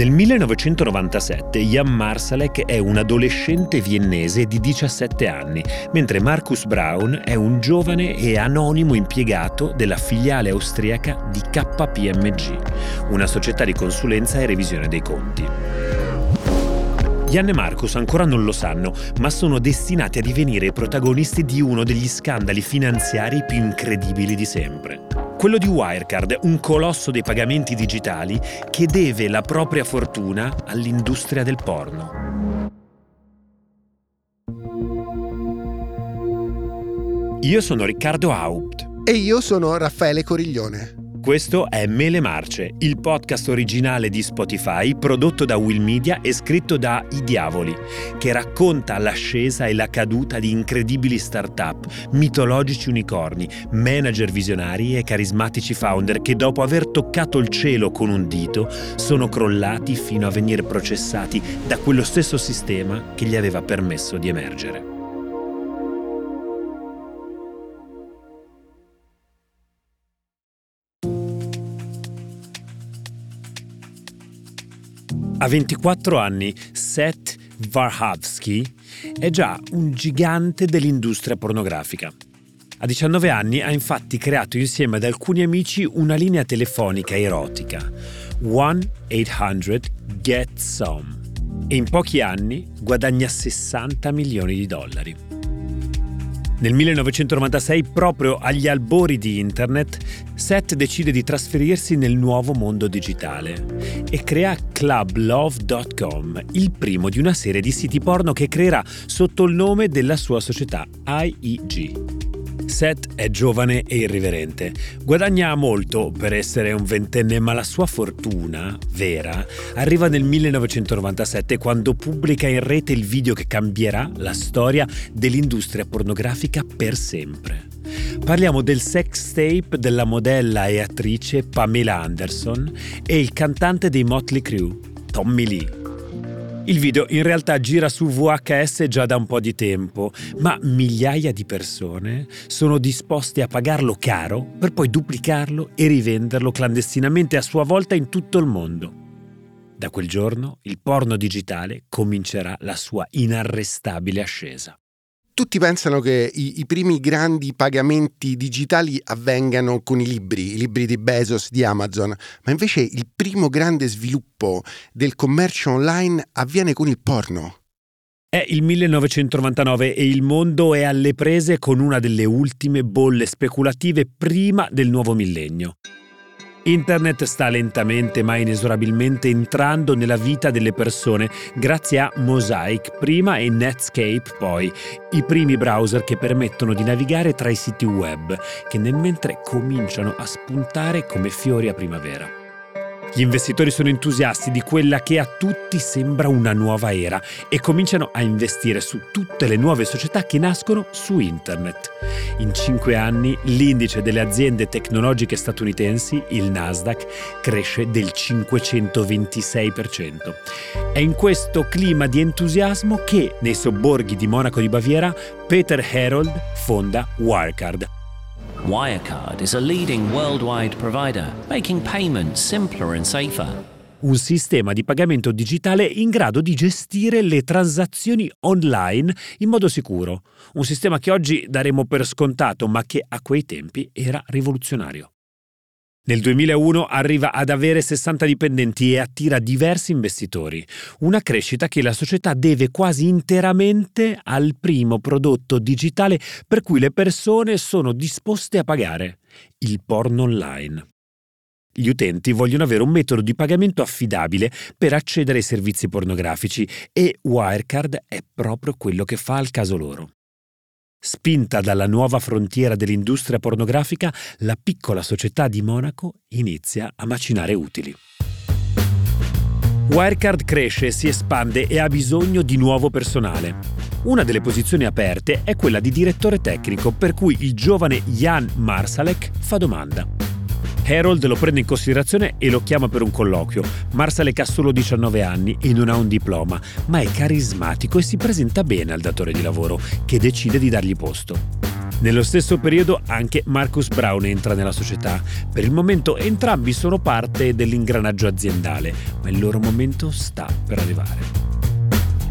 Nel 1997 Jan Marsalek è un adolescente viennese di 17 anni, mentre Marcus Braun è un giovane e anonimo impiegato della filiale austriaca di KPMG, una società di consulenza e revisione dei conti. Jan e Marcus ancora non lo sanno, ma sono destinati a divenire i protagonisti di uno degli scandali finanziari più incredibili di sempre quello di Wirecard, un colosso dei pagamenti digitali che deve la propria fortuna all'industria del porno. Io sono Riccardo Haupt. E io sono Raffaele Coriglione. Questo è Mele Marce, il podcast originale di Spotify prodotto da Will Media e scritto da I Diavoli, che racconta l'ascesa e la caduta di incredibili start-up, mitologici unicorni, manager visionari e carismatici founder che dopo aver toccato il cielo con un dito sono crollati fino a venire processati da quello stesso sistema che gli aveva permesso di emergere. A 24 anni, Seth Varhavsky è già un gigante dell'industria pornografica. A 19 anni ha infatti creato insieme ad alcuni amici una linea telefonica erotica, 1-800-GET-SOME, e in pochi anni guadagna 60 milioni di dollari. Nel 1996, proprio agli albori di Internet, Seth decide di trasferirsi nel nuovo mondo digitale e crea clublove.com, il primo di una serie di siti porno che creerà sotto il nome della sua società IEG. Seth è giovane e irriverente. Guadagna molto per essere un ventenne, ma la sua fortuna vera arriva nel 1997 quando pubblica in rete il video che cambierà la storia dell'industria pornografica per sempre. Parliamo del sex tape della modella e attrice Pamela Anderson e il cantante dei Motley Crue, Tommy Lee. Il video in realtà gira su VHS già da un po' di tempo, ma migliaia di persone sono disposte a pagarlo caro per poi duplicarlo e rivenderlo clandestinamente a sua volta in tutto il mondo. Da quel giorno il porno digitale comincerà la sua inarrestabile ascesa tutti pensano che i, i, primi grandi pagamenti digitali avvengano con i libri, i libri di Bezos, di Amazon, ma invece il primo grande sviluppo del commercio online avviene con il porno. È il 1999 e il mondo è alle prese con una delle ultime bolle speculative prima del nuovo millennio. Internet sta lentamente ma inesorabilmente entrando nella vita delle persone grazie a Mosaic prima e Netscape poi, i primi browser che permettono di navigare tra i siti web, che nel mentre cominciano a spuntare come fiori a primavera. Gli investitori sono entusiasti di quella che a tutti sembra una nuova era e cominciano a investire su tutte le nuove società che nascono su Internet. In cinque anni l'indice delle aziende tecnologiche statunitensi, il Nasdaq, cresce del 526%. È in questo clima di entusiasmo che, nei sobborghi di Monaco di Baviera, Peter Herold fonda Wirecard Wirecard is a leading worldwide provider, making payments simpler and safer. Un sistema di pagamento digitale in grado di gestire le transazioni online in modo sicuro. Un sistema che oggi daremo per scontato, ma che a quei tempi era rivoluzionario. Nel 2001 arriva ad avere 60 dipendenti e attira diversi investitori, una crescita che la società deve quasi interamente al primo prodotto digitale per cui le persone sono disposte a pagare, il porno online. Gli utenti vogliono avere un metodo di pagamento affidabile per accedere ai servizi pornografici e Wirecard è proprio quello che fa al caso loro. Spinta dalla nuova frontiera dell'industria pornografica, la piccola società di Monaco inizia a macinare utili. Wirecard cresce, si espande e ha bisogno di nuovo personale. Una delle posizioni aperte è quella di direttore tecnico, per cui il giovane Jan Marsalek fa domanda. Harold lo prende in considerazione e lo chiama per un colloquio. Marsalek ha solo 19 anni e non ha un diploma, ma è carismatico e si presenta bene al datore di lavoro, che decide di dargli posto. Nello stesso periodo anche Marcus Brown entra nella società. Per il momento entrambi sono parte dell'ingranaggio aziendale, ma il loro momento sta per arrivare.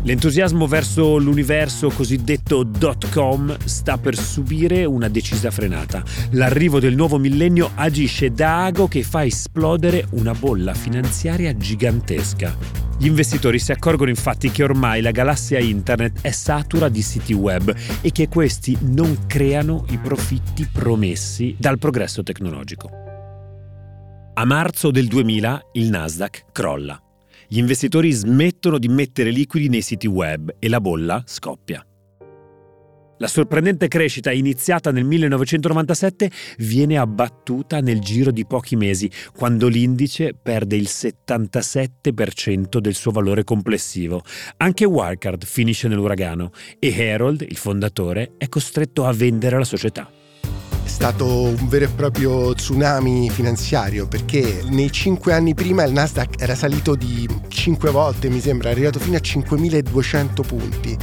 L'entusiasmo verso l'universo cosiddetto dot com sta per subire una decisa frenata. L'arrivo del nuovo millennio agisce da ago che fa esplodere una bolla finanziaria gigantesca. Gli investitori si accorgono infatti che ormai la galassia internet è satura di siti web e che questi non creano i profitti promessi dal progresso tecnologico. A marzo del 2000 il Nasdaq crolla gli investitori smettono di mettere liquidi nei siti web e la bolla scoppia. La sorprendente crescita iniziata nel 1997 viene abbattuta nel giro di pochi mesi, quando l'indice perde il 77% del suo valore complessivo. Anche Wirecard finisce nell'uragano e Harold, il fondatore, è costretto a vendere la società stato un vero e proprio tsunami finanziario perché nei cinque anni prima il Nasdaq era salito di cinque volte, mi sembra, è arrivato fino a 5200 punti.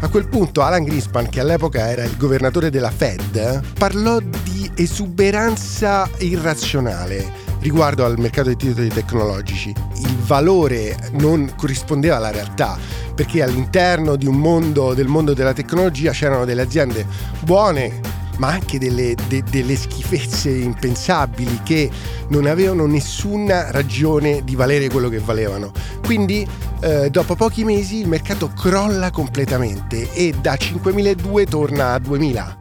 A quel punto Alan Greenspan, che all'epoca era il governatore della Fed, parlò di esuberanza irrazionale riguardo al mercato dei titoli tecnologici. Il valore non corrispondeva alla realtà perché all'interno di un mondo, del mondo della tecnologia c'erano delle aziende buone ma anche delle, de, delle schifezze impensabili che non avevano nessuna ragione di valere quello che valevano. Quindi eh, dopo pochi mesi il mercato crolla completamente e da 5002 torna a 2000.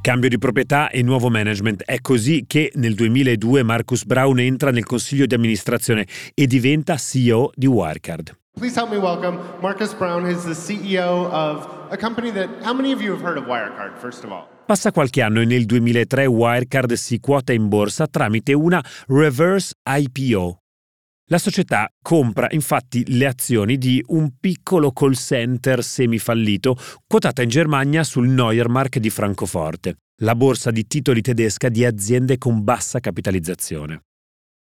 Cambio di proprietà e nuovo management. È così che nel 2002 Marcus Brown entra nel consiglio di amministrazione e diventa CEO di Wirecard. Please help me welcome Marcus Brown, who's the CEO of a company that. How many of you have heard of Wirecard, first of all? Passa qualche anno e nel 2003 Wirecard si quota in borsa tramite una reverse IPO. La società compra infatti le azioni di un piccolo call center semifallito quotata in Germania sul Neuermark di Francoforte, la borsa di titoli tedesca di aziende con bassa capitalizzazione.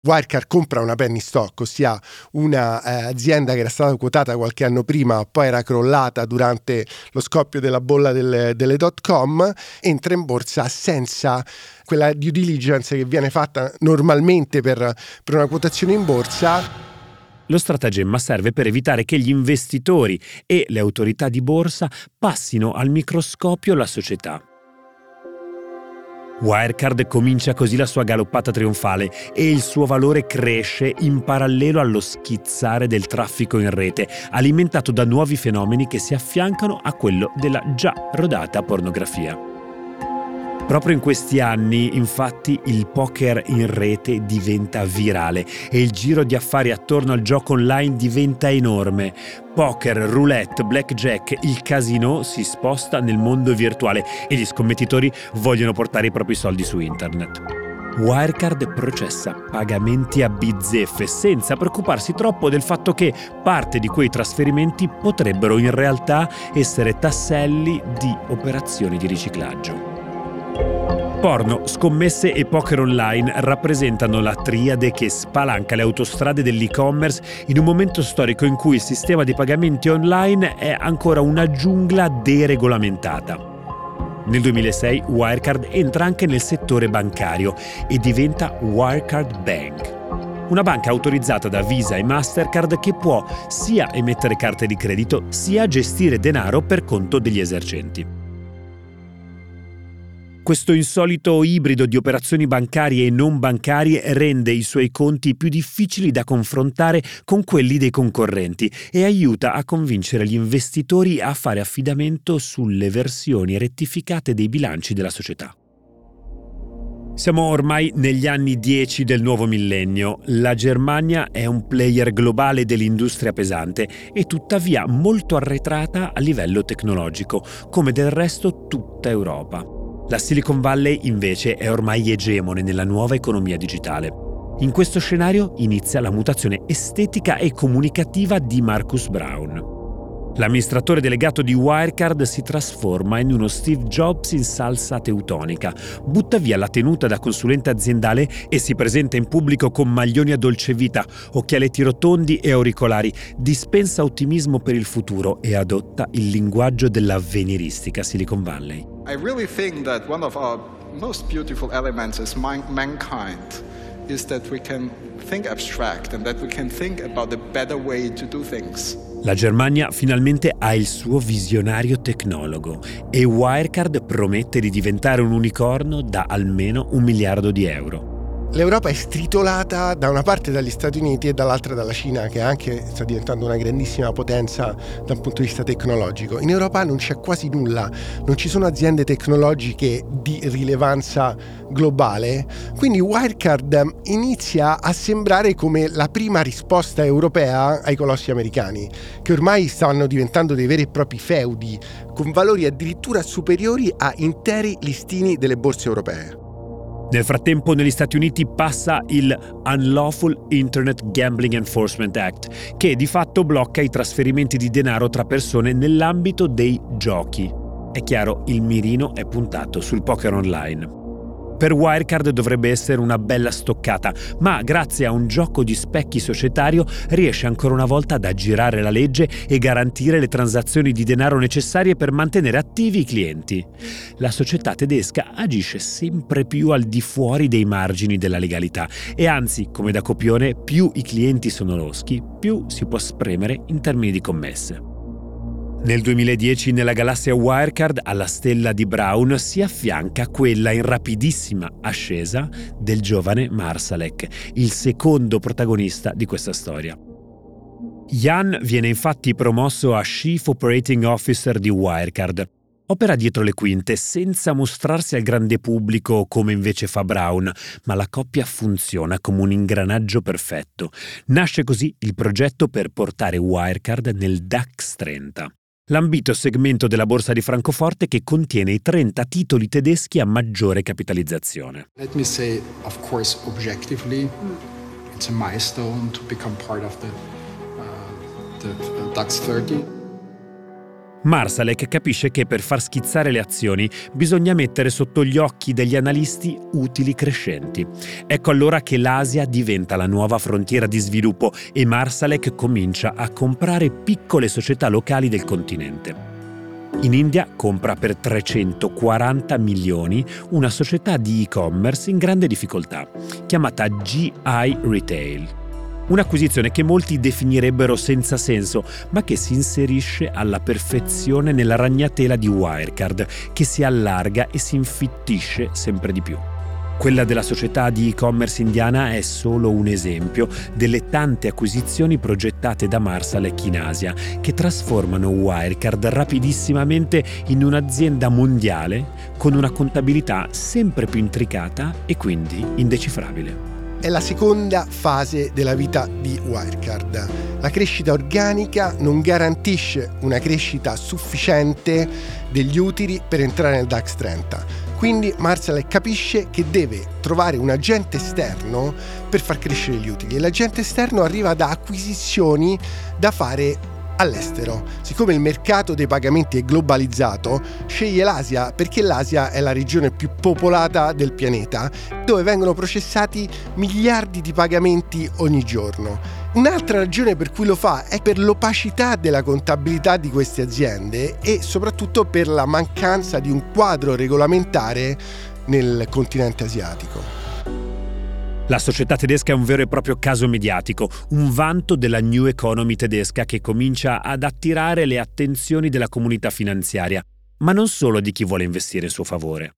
Wirecard compra una penny stock, ossia un'azienda eh, che era stata quotata qualche anno prima, poi era crollata durante lo scoppio della bolla delle, delle dot com, entra in borsa senza quella due diligence che viene fatta normalmente per, per una quotazione in borsa. Lo stratagemma serve per evitare che gli investitori e le autorità di borsa passino al microscopio la società. Wirecard comincia così la sua galoppata trionfale e il suo valore cresce in parallelo allo schizzare del traffico in rete, alimentato da nuovi fenomeni che si affiancano a quello della già rodata pornografia. Proprio in questi anni, infatti, il poker in rete diventa virale e il giro di affari attorno al gioco online diventa enorme. Poker, roulette, blackjack, il casino si sposta nel mondo virtuale e gli scommettitori vogliono portare i propri soldi su internet. Wirecard processa pagamenti a bizzeffe senza preoccuparsi troppo del fatto che parte di quei trasferimenti potrebbero in realtà essere tasselli di operazioni di riciclaggio. Porno, scommesse e poker online rappresentano la triade che spalanca le autostrade dell'e-commerce in un momento storico in cui il sistema di pagamenti online è ancora una giungla deregolamentata. Nel 2006 Wirecard entra anche nel settore bancario e diventa Wirecard Bank una banca autorizzata da Visa e Mastercard che può sia emettere carte di credito sia gestire denaro per conto degli esercenti. Questo insolito ibrido di operazioni bancarie e non bancarie rende i suoi conti più difficili da confrontare con quelli dei concorrenti e aiuta a convincere gli investitori a fare affidamento sulle versioni rettificate dei bilanci della società. Siamo ormai negli anni 10 del nuovo millennio. La Germania è un player globale dell'industria pesante e tuttavia molto arretrata a livello tecnologico, come del resto tutta Europa. La Silicon Valley invece è ormai egemone nella nuova economia digitale. In questo scenario inizia la mutazione estetica e comunicativa di Marcus Brown. L'amministratore delegato di Wirecard si trasforma in uno Steve Jobs in salsa teutonica, butta via la tenuta da consulente aziendale e si presenta in pubblico con maglioni a dolce vita, occhialetti rotondi e auricolari, dispensa ottimismo per il futuro e adotta il linguaggio dell'avveniristica Silicon Valley. I really think that one of our most beautiful elements as mankind is that we can think abstract and that we can think about the better way to do things. La Germania finalmente ha il suo visionario tecnologo e Wirecard promette di diventare un unicorno da almeno un miliardo di euro. L'Europa è stritolata da una parte dagli Stati Uniti e dall'altra dalla Cina, che anche sta diventando una grandissima potenza dal punto di vista tecnologico. In Europa non c'è quasi nulla, non ci sono aziende tecnologiche di rilevanza globale, quindi Wirecard inizia a sembrare come la prima risposta europea ai colossi americani, che ormai stanno diventando dei veri e propri feudi, con valori addirittura superiori a interi listini delle borse europee. Nel frattempo negli Stati Uniti passa il Unlawful Internet Gambling Enforcement Act, che di fatto blocca i trasferimenti di denaro tra persone nell'ambito dei giochi. È chiaro, il mirino è puntato sul poker online. Per Wirecard dovrebbe essere una bella stoccata, ma grazie a un gioco di specchi societario riesce ancora una volta ad aggirare la legge e garantire le transazioni di denaro necessarie per mantenere attivi i clienti. La società tedesca agisce sempre più al di fuori dei margini della legalità e anzi, come da copione, più i clienti sono loschi, più si può spremere in termini di commesse. Nel 2010 nella galassia Wirecard alla stella di Brown si affianca quella in rapidissima ascesa del giovane Marsalek, il secondo protagonista di questa storia. Jan viene infatti promosso a Chief Operating Officer di Wirecard. Opera dietro le quinte senza mostrarsi al grande pubblico come invece fa Brown, ma la coppia funziona come un ingranaggio perfetto. Nasce così il progetto per portare Wirecard nel DAX 30 l'ambito segmento della borsa di Francoforte che contiene i 30 titoli tedeschi a maggiore capitalizzazione. Let me say, of course, objectively, it's a milestone to become part of the, uh, the DAX 30. Marsalek capisce che per far schizzare le azioni bisogna mettere sotto gli occhi degli analisti utili crescenti. Ecco allora che l'Asia diventa la nuova frontiera di sviluppo e Marsalek comincia a comprare piccole società locali del continente. In India compra per 340 milioni una società di e-commerce in grande difficoltà, chiamata GI Retail Un'acquisizione che molti definirebbero senza senso, ma che si inserisce alla perfezione nella ragnatela di Wirecard, che si allarga e si infittisce sempre di più. Quella della società di e-commerce indiana è solo un esempio delle tante acquisizioni progettate da Marsalek in Asia, che trasformano Wirecard rapidissimamente in un'azienda mondiale con una contabilità sempre più intricata e quindi indecifrabile è la seconda fase della vita di Wirecard. La crescita organica non garantisce una crescita sufficiente degli utili per entrare nel DAX 30. Quindi Marcel capisce che deve trovare un agente esterno per far crescere gli utili e l'agente esterno arriva da acquisizioni da fare all'estero. Siccome il mercato dei pagamenti è globalizzato, sceglie l'Asia perché l'Asia è la regione più popolata del pianeta, dove vengono processati miliardi di pagamenti ogni giorno. Un'altra ragione per cui lo fa è per l'opacità della contabilità di queste aziende e soprattutto per la mancanza di un quadro regolamentare nel continente asiatico. La società tedesca è un vero e proprio caso mediatico, un vanto della new economy tedesca che comincia ad attirare le attenzioni della comunità finanziaria, ma non solo di chi vuole investire in suo favore.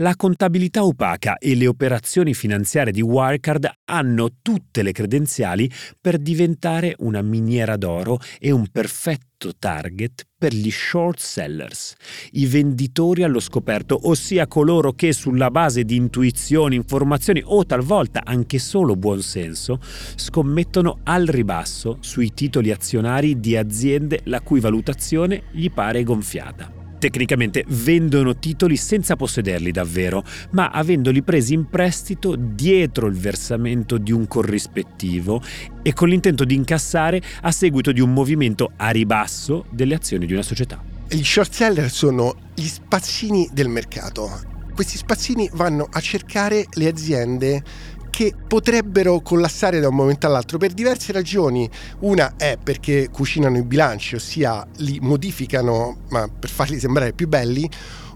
La contabilità opaca e le operazioni finanziarie di Wirecard hanno tutte le credenziali per diventare una miniera d'oro e un perfetto target per gli short sellers, i venditori allo scoperto, ossia coloro che sulla base di intuizioni, informazioni o talvolta anche solo buonsenso scommettono al ribasso sui titoli azionari di aziende la cui valutazione gli pare gonfiata. Tecnicamente vendono titoli senza possederli davvero, ma avendoli presi in prestito dietro il versamento di un corrispettivo e con l'intento di incassare a seguito di un movimento a ribasso delle azioni di una società. Gli short seller sono gli spazzini del mercato. Questi spazzini vanno a cercare le aziende che potrebbero collassare da un momento all'altro per diverse ragioni. Una è perché cucinano i bilanci, ossia li modificano per farli sembrare più belli,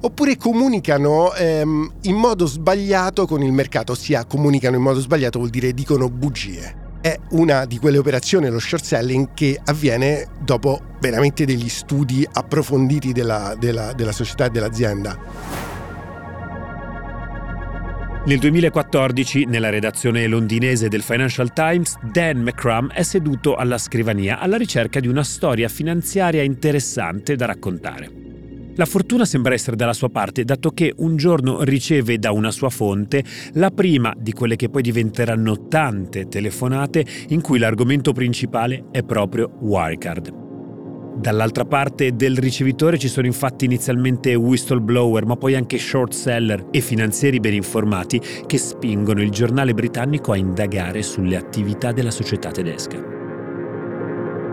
oppure comunicano ehm, in modo sbagliato con il mercato, ossia comunicano in modo sbagliato vuol dire dicono bugie. È una di quelle operazioni, lo short selling, che avviene dopo veramente degli studi approfonditi della, della, della società e dell'azienda. Nel 2014, nella redazione londinese del Financial Times, Dan McCrum è seduto alla scrivania alla ricerca di una storia finanziaria interessante da raccontare. La fortuna sembra essere dalla sua parte, dato che un giorno riceve da una sua fonte la prima di quelle che poi diventeranno tante telefonate in cui l'argomento principale è proprio Wirecard. Dall'altra parte del ricevitore ci sono infatti inizialmente whistleblower, ma poi anche short seller e finanzieri ben informati che spingono il giornale britannico a indagare sulle attività della società tedesca.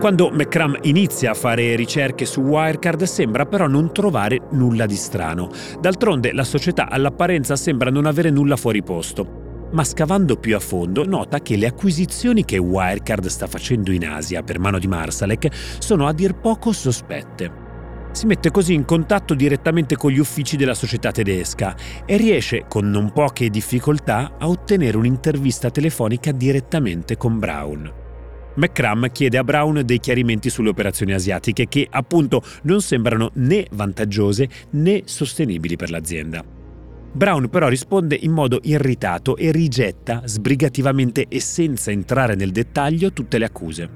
Quando McCrum inizia a fare ricerche su Wirecard sembra però non trovare nulla di strano. D'altronde la società all'apparenza sembra non avere nulla fuori posto ma scavando più a fondo nota che le acquisizioni che Wirecard sta facendo in Asia per mano di Marsalek sono a dir poco sospette. Si mette così in contatto direttamente con gli uffici della società tedesca e riesce, con non poche difficoltà, a ottenere un'intervista telefonica direttamente con Brown. McCrum chiede a Brown dei chiarimenti sulle operazioni asiatiche che appunto non sembrano né vantaggiose né sostenibili per l'azienda. Brown però risponde in modo irritato e rigetta sbrigativamente e senza entrare nel dettaglio tutte le accuse.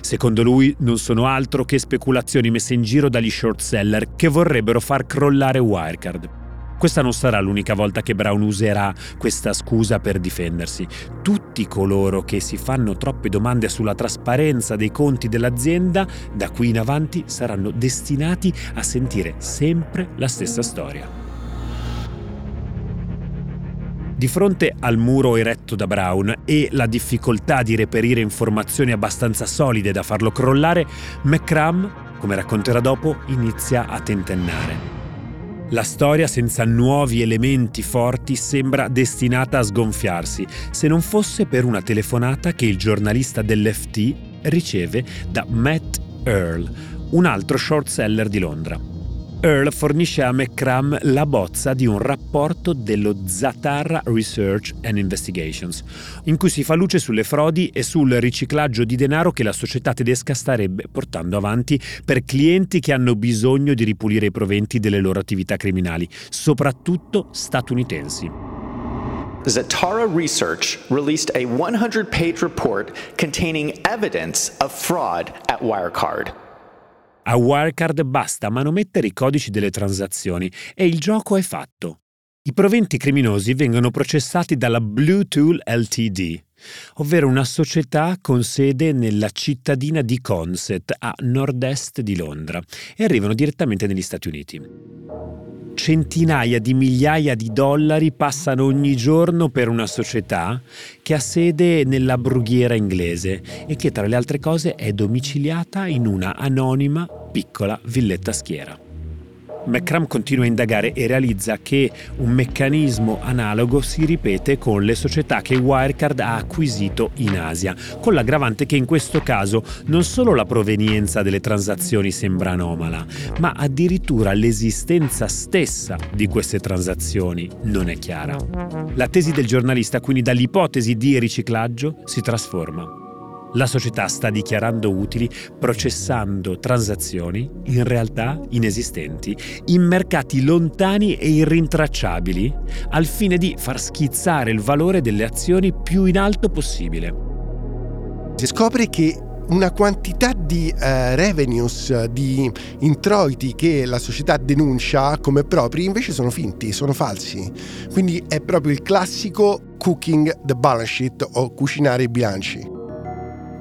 Secondo lui non sono altro che speculazioni messe in giro dagli short seller che vorrebbero far crollare Wirecard. Questa non sarà l'unica volta che Brown userà questa scusa per difendersi. Tutti coloro che si fanno troppe domande sulla trasparenza dei conti dell'azienda, da qui in avanti saranno destinati a sentire sempre la stessa storia. Di fronte al muro eretto da Brown e la difficoltà di reperire informazioni abbastanza solide da farlo crollare, McCrum, come racconterà dopo, inizia a tentennare. La storia senza nuovi elementi forti sembra destinata a sgonfiarsi, se non fosse per una telefonata che il giornalista dell'FT riceve da Matt Earl, un altro short seller di Londra. Earl fornisce a McCrum la bozza di un rapporto dello Zatarra Research and Investigations, in cui si fa luce sulle frodi e sul riciclaggio di denaro che la società tedesca starebbe portando avanti per clienti che hanno bisogno di ripulire i proventi delle loro attività criminali, soprattutto statunitensi. Zatara Research released a 100 page report containing evidence of fraud at Wirecard. A Wirecard basta manomettere i codici delle transazioni e il gioco è fatto. I proventi criminosi vengono processati dalla Blue Tool Ltd, ovvero una società con sede nella cittadina di Consett a nord-est di Londra e arrivano direttamente negli Stati Uniti. Centinaia di migliaia di dollari passano ogni giorno per una società che ha sede nella brughiera inglese e che tra le altre cose è domiciliata in una anonima piccola villetta schiera. McCrum continua a indagare e realizza che un meccanismo analogo si ripete con le società che Wirecard ha acquisito in Asia, con l'aggravante che in questo caso non solo la provenienza delle transazioni sembra anomala, ma addirittura l'esistenza stessa di queste transazioni non è chiara. La tesi del giornalista quindi dall'ipotesi di riciclaggio si trasforma la società sta dichiarando utili processando transazioni in realtà inesistenti in mercati lontani e irrintracciabili al fine di far schizzare il valore delle azioni più in alto possibile. Si scopre che una quantità di uh, revenues, di introiti che la società denuncia come propri invece sono finti, sono falsi. Quindi è proprio il classico cooking the balance sheet o cucinare i bilanci.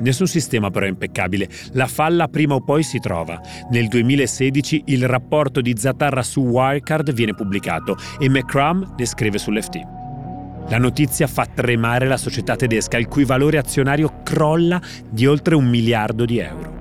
Nessun sistema però è impeccabile, la falla prima o poi si trova. Nel 2016 il rapporto di Zatarra su Wirecard viene pubblicato e McCrum ne scrive sull'FT. La notizia fa tremare la società tedesca, il cui valore azionario crolla di oltre un miliardo di euro.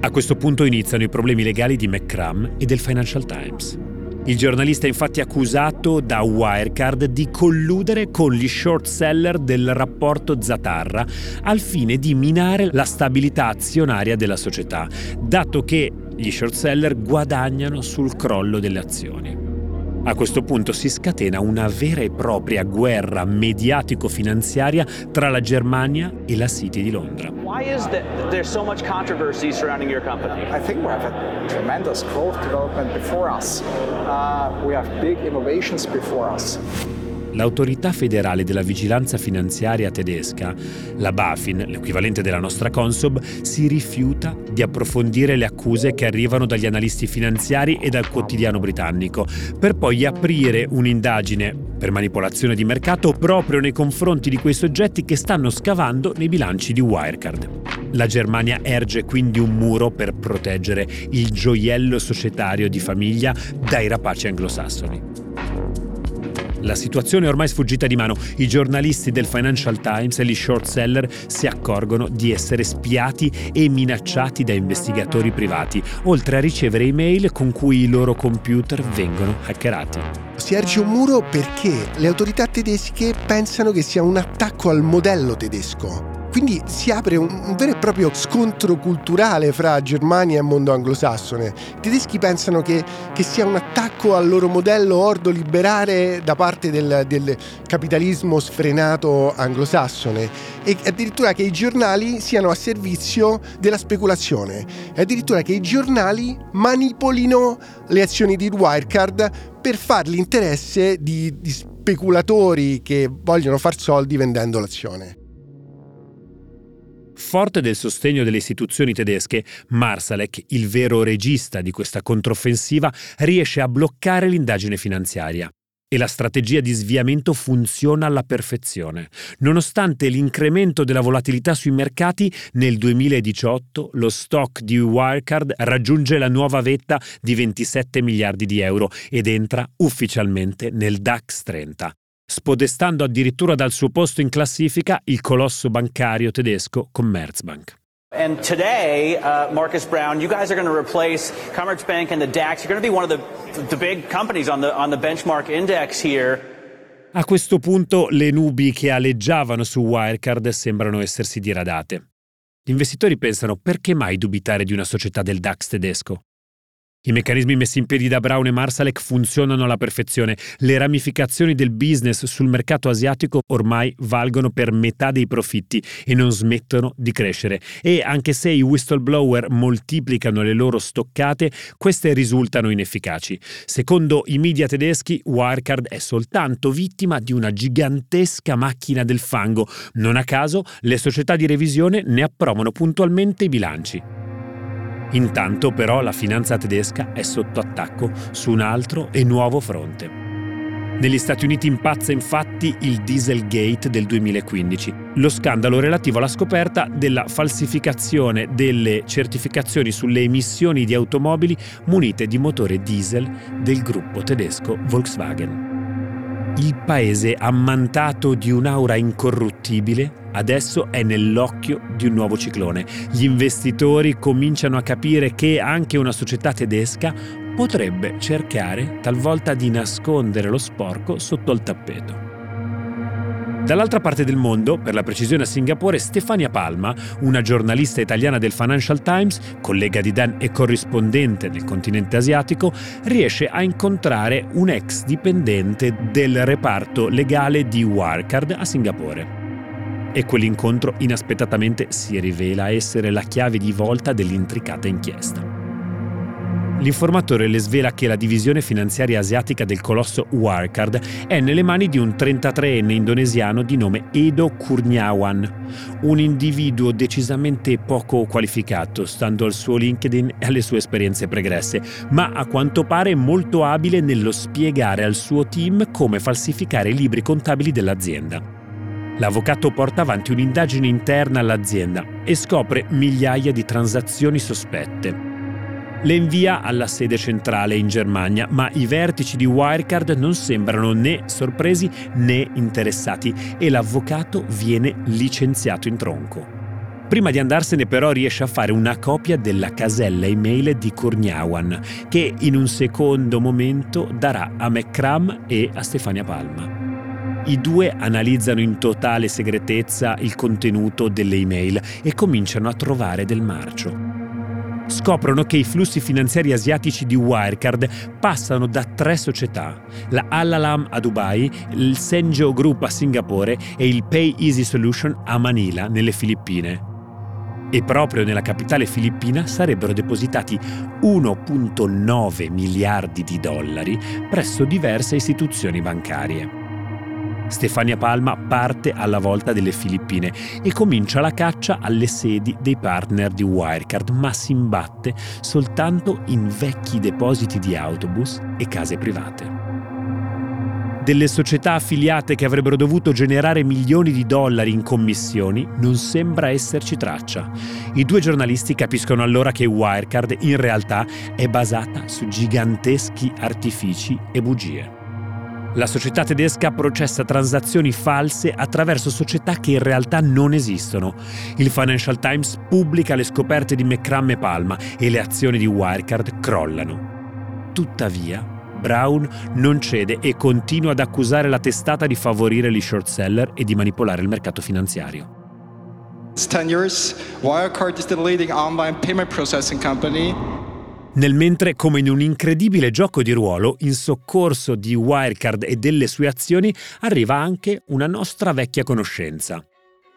A questo punto iniziano i problemi legali di McCrum e del Financial Times. Il giornalista è infatti accusato da Wirecard di colludere con gli short seller del rapporto Zatarra al fine di minare la stabilità azionaria della società, dato che gli short seller guadagnano sul crollo delle azioni. A questo punto si scatena una vera e propria guerra mediatico-finanziaria tra la Germania e la City di Londra. Why is that there's so much controversy surrounding your company? I think we have a tremendous growth development before us. Uh, we have big innovations before us l'autorità federale della vigilanza finanziaria tedesca, la BaFin, l'equivalente della nostra Consob, si rifiuta di approfondire le accuse che arrivano dagli analisti finanziari e dal quotidiano britannico, per poi aprire un'indagine per manipolazione di mercato proprio nei confronti di quei soggetti che stanno scavando nei bilanci di Wirecard. La Germania erge quindi un muro per proteggere il gioiello societario di famiglia dai rapaci anglosassoni. La situazione è ormai sfuggita di mano. I giornalisti del Financial Times e gli short seller si accorgono di essere spiati e minacciati da investigatori privati, oltre a ricevere email con cui i loro computer vengono hackerati. Si erge un muro perché le autorità tedesche pensano che sia un attacco al modello tedesco quindi si apre un, un, vero e proprio scontro culturale fra Germania e mondo anglosassone. I tedeschi pensano che, che sia un attacco al loro modello ordo-liberare da parte del, del capitalismo sfrenato anglosassone e addirittura che i giornali siano a servizio della speculazione e addirittura che i giornali manipolino le azioni di Wirecard per far l'interesse di, di speculatori che vogliono far soldi vendendo l'azione. Forte del sostegno delle istituzioni tedesche, Marsalek, il vero regista di questa controffensiva, riesce a bloccare l'indagine finanziaria. E la strategia di sviamento funziona alla perfezione. Nonostante l'incremento della volatilità sui mercati, nel 2018 lo stock di Wirecard raggiunge la nuova vetta di 27 miliardi di euro ed entra ufficialmente nel DAX 30 spodestando addirittura dal suo posto in classifica il colosso bancario tedesco Commerzbank. And today, uh, Marcus Brown, you guys are going to replace Commerzbank and the DAX. You're going to be one of the, the big companies on the, on the benchmark index here. A questo punto le nubi che aleggiavano su Wirecard sembrano essersi diradate. Gli investitori pensano perché mai dubitare di una società del DAX tedesco? I meccanismi messi in piedi da Brown e Marsalek funzionano alla perfezione. Le ramificazioni del business sul mercato asiatico ormai valgono per metà dei profitti e non smettono di crescere. E anche se i whistleblower moltiplicano le loro stoccate, queste risultano inefficaci. Secondo i media tedeschi, Wirecard è soltanto vittima di una gigantesca macchina del fango. Non a caso, le società di revisione ne approvano puntualmente i bilanci. Intanto però la finanza tedesca è sotto attacco su un altro e nuovo fronte. Negli Stati Uniti impazza infatti il Dieselgate del 2015, lo scandalo relativo alla scoperta della falsificazione delle certificazioni sulle emissioni di automobili munite di motore diesel del gruppo tedesco Volkswagen. Il paese ammantato di un'aura incorruttibile adesso è nell'occhio di un nuovo ciclone. Gli investitori cominciano a capire che anche una società tedesca potrebbe cercare talvolta di nascondere lo sporco sotto al tappeto. Dall'altra parte del mondo, per la precisione a Singapore, Stefania Palma, una giornalista italiana del Financial Times, collega di Dan e corrispondente nel continente asiatico, riesce a incontrare un ex dipendente del reparto legale di Wirecard a Singapore. E quell'incontro inaspettatamente si rivela essere la chiave di volta dell'intricata inchiesta. L'informatore le svela che la divisione finanziaria asiatica del colosso Wirecard è nelle mani di un 33enne indonesiano di nome Edo Kurniawan, un individuo decisamente poco qualificato, stando al suo LinkedIn e alle sue esperienze pregresse, ma a quanto pare molto abile nello spiegare al suo team come falsificare i libri contabili dell'azienda. L'avvocato porta avanti un'indagine interna all'azienda e scopre migliaia di transazioni sospette. Le invia alla sede centrale in Germania, ma i vertici di Wirecard non sembrano né sorpresi né interessati e l'avvocato viene licenziato in tronco. Prima di andarsene però riesce a fare una copia della casella email di Kurniawan, che in un secondo momento darà a McCram e a Stefania Palma. I due analizzano in totale segretezza il contenuto delle email e cominciano a trovare del marcio. Scoprono che i flussi finanziari asiatici di Wirecard passano da tre società, la Alalam a Dubai, il Senjo Group a Singapore e il Pay Easy Solution a Manila, nelle Filippine e proprio nella capitale filippina sarebbero depositati 1.9 miliardi di dollari presso diverse istituzioni bancarie. Stefania Palma parte alla volta delle Filippine e comincia la caccia alle sedi dei partner di Wirecard, ma si imbatte soltanto in vecchi depositi di autobus e case private delle società affiliate che avrebbero dovuto generare milioni di dollari in commissioni, non sembra esserci traccia. I due giornalisti capiscono allora che Wirecard in realtà è basata su giganteschi artifici e bugie. La società tedesca processa transazioni false attraverso società che in realtà non esistono. Il Financial Times pubblica le scoperte di McCram e Palma e le azioni di Wirecard crollano. Tuttavia, Brown non cede e continua ad accusare la testata di favorire gli short seller e di manipolare il mercato finanziario. Wirecard is the leading online payment processing company. Nel mentre, come in un incredibile gioco di ruolo, in soccorso di Wirecard e delle sue azioni arriva anche una nostra vecchia conoscenza.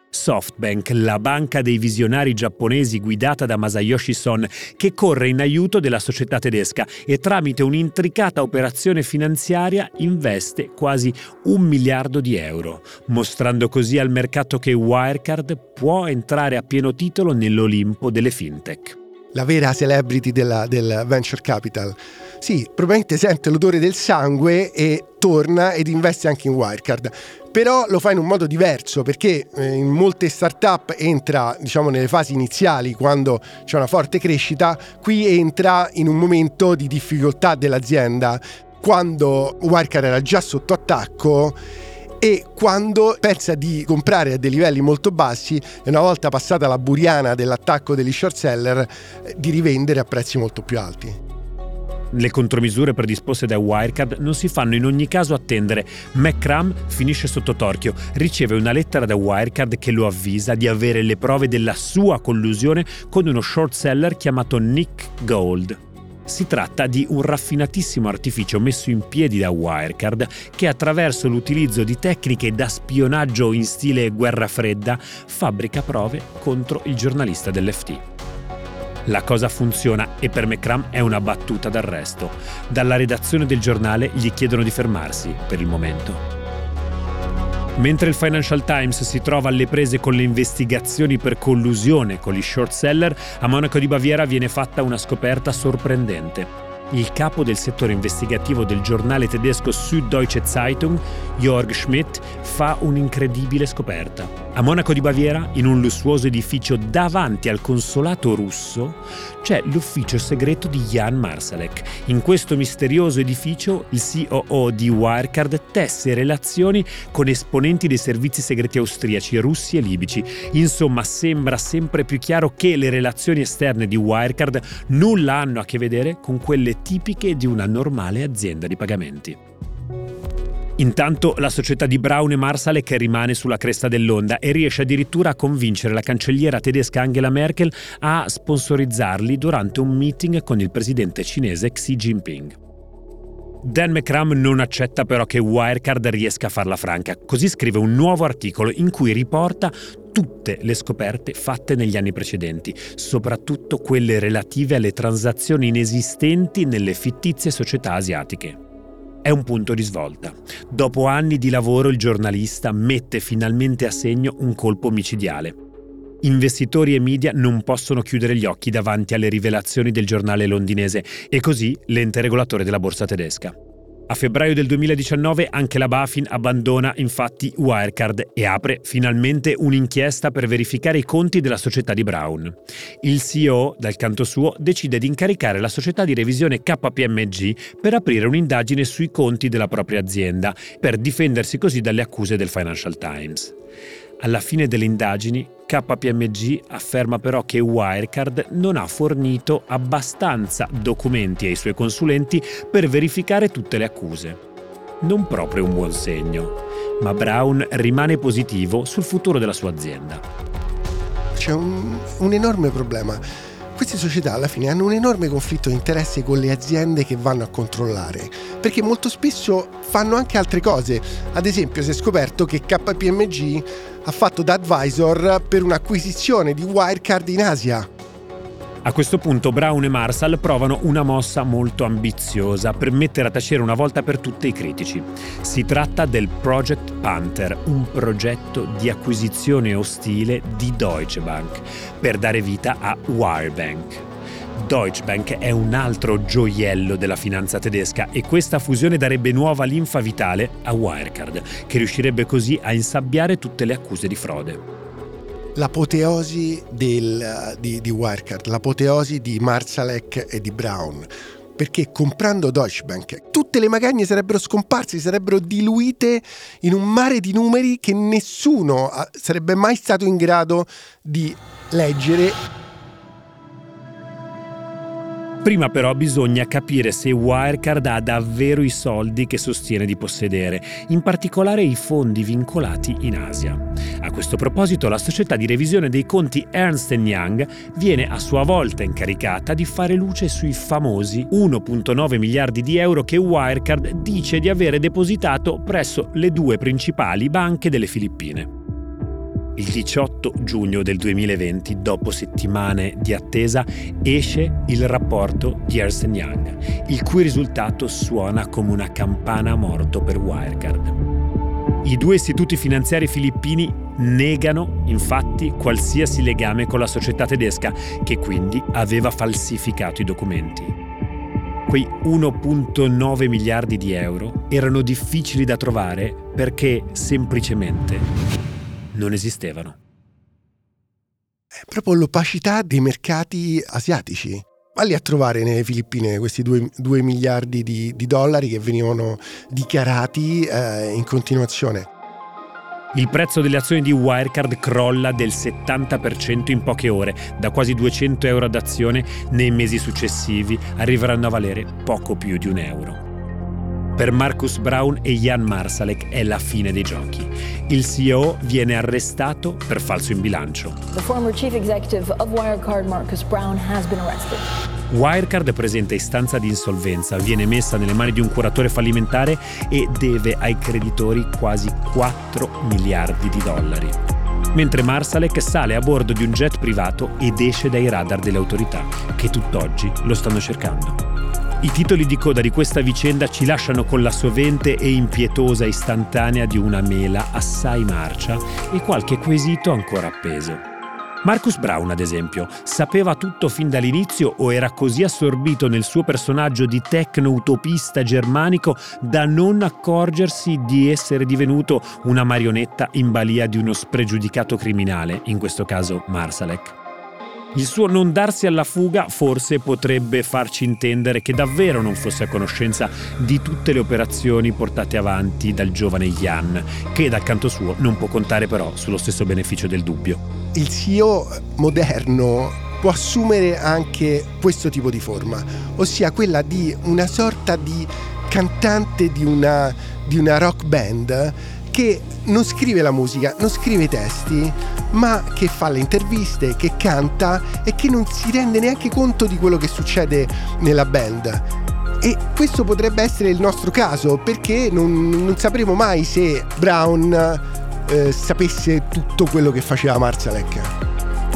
Softbank, la banca dei visionari giapponesi guidata da Masayoshi Son, che corre in aiuto della società tedesca e tramite un'intricata operazione finanziaria investe quasi un miliardo di euro, mostrando così al mercato che Wirecard può entrare a pieno titolo nell'Olimpo delle fintech. La vera celebrity della, del venture capital. Sì, probabilmente sente l'odore del sangue e torna ed investe anche in Wirecard però lo fa in un modo diverso perché eh, in molte start-up entra diciamo nelle fasi iniziali quando c'è una forte crescita, qui entra in un momento di difficoltà dell'azienda, quando Wirecard era già sotto attacco e quando pensa di comprare a dei livelli molto bassi e una volta passata la buriana dell'attacco degli short seller eh, di rivendere a prezzi molto più alti. Le contromisure predisposte da Wirecard non si fanno in ogni caso attendere. McCram finisce sotto torchio, riceve una lettera da Wirecard che lo avvisa di avere le prove della sua collusione con uno short seller chiamato Nick Gold. Si tratta di un raffinatissimo artificio messo in piedi da Wirecard che attraverso l'utilizzo di tecniche da spionaggio in stile guerra fredda fabbrica prove contro il giornalista dell'FT. La cosa funziona e per McCram è una battuta d'arresto. Dalla redazione del giornale gli chiedono di fermarsi per il momento. Mentre il Financial Times si trova alle prese con le investigazioni per collusione con gli short seller, a Monaco di Baviera viene fatta una scoperta sorprendente il capo del settore investigativo del giornale tedesco Süddeutsche Zeitung, Jörg Schmidt, fa un'incredibile scoperta. A Monaco di Baviera, in un lussuoso edificio davanti al consolato russo, c'è l'ufficio segreto di Jan Marsalek. In questo misterioso edificio, il COO di Wirecard tesse relazioni con esponenti dei servizi segreti austriaci, russi e libici. Insomma, sembra sempre più chiaro che le relazioni esterne di Wirecard nulla hanno a che vedere con quelle tipiche di una normale azienda di pagamenti. Intanto la società di Brown e Marsalek rimane sulla cresta dell'onda e riesce addirittura a convincere la cancelliera tedesca Angela Merkel a sponsorizzarli durante un meeting con il presidente cinese Xi Jinping. Dan McCram non accetta però che Wirecard riesca a farla franca, così scrive un nuovo articolo in cui riporta tutte le scoperte fatte negli anni precedenti, soprattutto quelle relative alle transazioni inesistenti nelle fittizie società asiatiche. È un punto di svolta. Dopo anni di lavoro il giornalista mette finalmente a segno un colpo micidiale. Investitori e media non possono chiudere gli occhi davanti alle rivelazioni del giornale londinese e così l'ente regolatore della borsa tedesca. A febbraio del 2019 anche la Bafin abbandona infatti Wirecard e apre finalmente un'inchiesta per verificare i conti della società di Brown. Il CEO, dal canto suo, decide di incaricare la società di revisione KPMG per aprire un'indagine sui conti della propria azienda, per difendersi così dalle accuse del Financial Times. Alla fine delle indagini, KPMG afferma però che Wirecard non ha fornito abbastanza documenti ai suoi consulenti per verificare tutte le accuse. Non proprio un buon segno, ma Brown rimane positivo sul futuro della sua azienda. C'è un, un enorme problema queste società alla fine hanno un enorme conflitto di interesse con le aziende che vanno a controllare, perché molto spesso fanno anche altre cose. Ad esempio si è scoperto che KPMG ha fatto da advisor per un'acquisizione di Wirecard in Asia. A questo punto Brown e Marshall provano una mossa molto ambiziosa per mettere a tacere una volta per tutte i critici. Si tratta del Project Panther, un progetto di acquisizione ostile di Deutsche Bank per dare vita a Wirebank. Deutsche Bank è un altro gioiello della finanza tedesca e questa fusione darebbe nuova linfa vitale a Wirecard, che riuscirebbe così a insabbiare tutte le accuse di frode l'apoteosi del, di, di Wirecard, l'apoteosi di Marsalek e di Brown. Perché comprando Deutsche Bank tutte le magagne sarebbero scomparse, sarebbero diluite in un mare di numeri che nessuno sarebbe mai stato in grado di leggere Prima però bisogna capire se Wirecard ha davvero i soldi che sostiene di possedere, in particolare i fondi vincolati in Asia. A questo proposito la società di revisione dei conti Ernst Young viene a sua volta incaricata di fare luce sui famosi 1.9 miliardi di euro che Wirecard dice di avere depositato presso le due principali banche delle Filippine. Il 18 giugno del 2020, dopo settimane di attesa, esce il rapporto di Ernst Young, il cui risultato suona come una campana a morto per Wirecard. I due istituti finanziari filippini negano infatti qualsiasi legame con la società tedesca, che quindi aveva falsificato i documenti. Quei 1.9 miliardi di euro erano difficili da trovare perché semplicemente non esistevano. È proprio l'opacità dei mercati asiatici. Valli a trovare nelle Filippine questi 2 miliardi di, di, dollari che venivano dichiarati eh, in continuazione. Il prezzo delle azioni di Wirecard crolla del 70% in poche ore, da quasi 200 euro ad azione nei mesi successivi arriveranno a valere poco più di un euro. Per Marcus Brown e Jan Marsalek è la fine dei giochi. Il CEO viene arrestato per falso in bilancio. The former chief executive of Wirecard, Marcus Brown, has been arrested. Wirecard presenta istanza di insolvenza, viene messa nelle mani di un curatore fallimentare e deve ai creditori quasi 4 miliardi di dollari. Mentre Marsalek sale a bordo di un jet privato ed esce dai radar delle autorità, che tutt'oggi lo stanno cercando. I titoli di coda di questa vicenda ci lasciano con la sovente e impietosa istantanea di una mela assai marcia e qualche quesito ancora appeso. Marcus Brown, ad esempio, sapeva tutto fin dall'inizio o era così assorbito nel suo personaggio di tecno-utopista germanico da non accorgersi di essere divenuto una marionetta in balia di uno spregiudicato criminale, in questo caso Marsalek. Il suo non darsi alla fuga forse potrebbe farci intendere che davvero non fosse a conoscenza di tutte le operazioni portate avanti dal giovane Jan, che dal canto suo non può contare però sullo stesso beneficio del dubbio. Il CEO moderno può assumere anche questo tipo di forma, ossia quella di una sorta di cantante di una, di una rock band che non scrive la musica, non scrive i testi, ma che fa le interviste, che canta e che non si rende neanche conto di quello che succede nella band. E questo potrebbe essere il nostro caso, perché non, non sapremo mai se Brown eh, sapesse tutto quello che faceva Marzalek.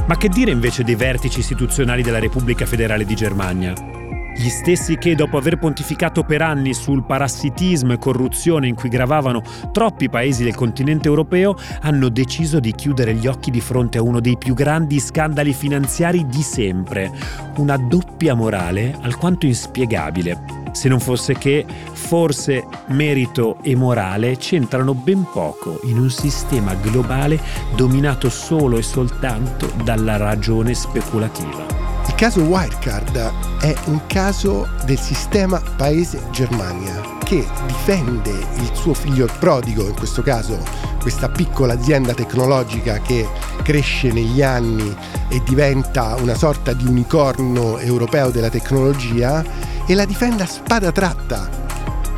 Ma che dire invece dei vertici istituzionali della Repubblica Federale di Germania? Gli stessi che, dopo aver pontificato per anni sul parassitismo e corruzione in cui gravavano troppi paesi del continente europeo, hanno deciso di chiudere gli occhi di fronte a uno dei più grandi scandali finanziari di sempre. Una doppia morale alquanto inspiegabile. se non fosse che forse merito e morale c'entrano ben poco in un sistema globale dominato solo e soltanto dalla ragione speculativa. Caso Wirecard è un caso del sistema paese Germania che difende il suo figlio prodigo, in questo caso questa piccola azienda tecnologica che cresce negli anni e diventa una sorta di unicorno europeo della tecnologia e la difende a spada tratta.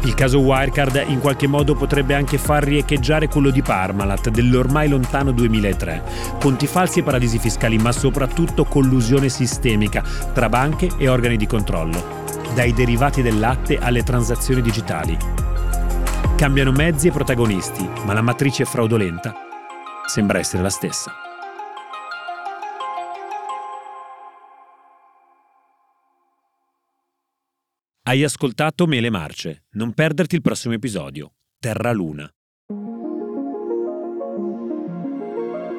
Il caso Wirecard in qualche modo potrebbe anche far riecheggiare quello di Parmalat dell'ormai lontano 2003. Conti falsi e paradisi fiscali, ma soprattutto collusione sistemica tra banche e organi di controllo, dai derivati del latte alle transazioni digitali. Cambiano mezzi e protagonisti, ma la matrice fraudolenta sembra essere la stessa. Hai ascoltato Mele Marce. Non perderti il prossimo episodio. Terra Luna.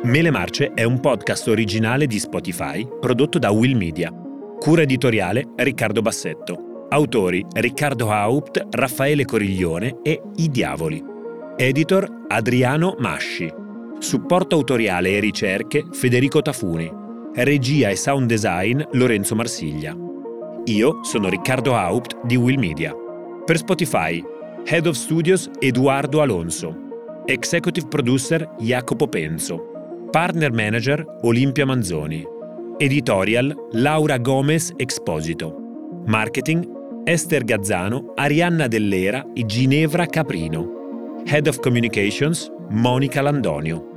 Mele Marce è un podcast originale di Spotify prodotto da Will Media. Cura editoriale Riccardo Bassetto. Autori Riccardo Haupt, Raffaele Coriglione e I Diavoli. Editor Adriano Masci. Supporto autoriale e ricerche Federico Tafuni. Regia e sound design Lorenzo Marsiglia. Io sono Riccardo Haupt di Will Media. Per Spotify, Head of Studios Eduardo Alonso. Executive Producer Jacopo Penzo. Partner Manager Olimpia Manzoni. Editorial Laura Gomez Exposito. Marketing Esther Gazzano, Arianna Dell'Era e Ginevra Caprino. Head of Communications Monica Landonio.